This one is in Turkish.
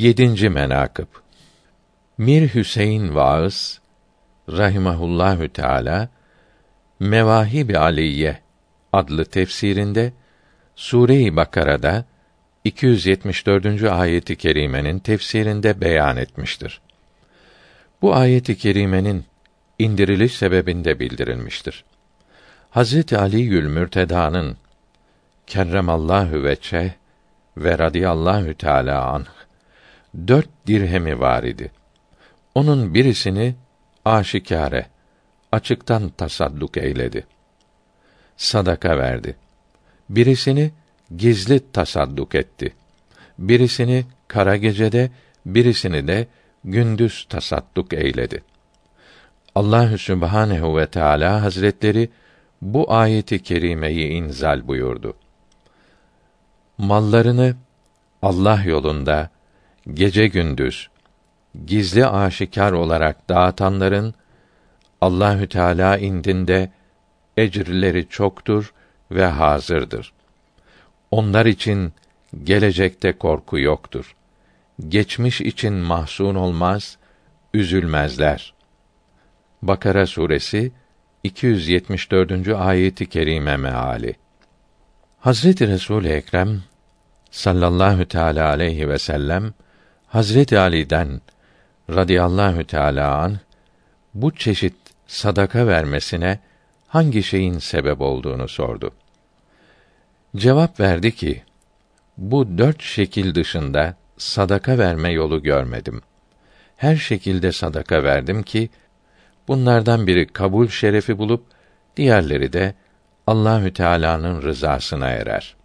Yedinci menakıb Mir Hüseyin Vaız rahimahullahü teala Mevahib Aliye adlı tefsirinde Sure-i Bakara'da 274. ayeti kerimenin tefsirinde beyan etmiştir. Bu ayeti kerimenin indiriliş sebebinde bildirilmiştir. Hazreti Ali Yül Mürteda'nın kerremallahu veçe ve radıyallahu teala anh dört dirhemi var idi. Onun birisini aşikare, açıktan tasadduk eyledi. Sadaka verdi. Birisini gizli tasadduk etti. Birisini kara gecede, birisini de gündüz tasadduk eyledi. Allahü Sübhanehu ve Teala Hazretleri bu ayeti kerimeyi inzal buyurdu. Mallarını Allah yolunda gece gündüz gizli aşikar olarak dağıtanların Allahü Teala indinde ecirleri çoktur ve hazırdır. Onlar için gelecekte korku yoktur. Geçmiş için mahzun olmaz, üzülmezler. Bakara suresi 274. ayeti kerime meali. Hazreti Resul Ekrem sallallahu teala aleyhi ve sellem Hazreti Ali'den radıyallahu teala an bu çeşit sadaka vermesine hangi şeyin sebep olduğunu sordu. Cevap verdi ki, bu dört şekil dışında sadaka verme yolu görmedim. Her şekilde sadaka verdim ki, bunlardan biri kabul şerefi bulup, diğerleri de Allahü Teala'nın rızasına erer.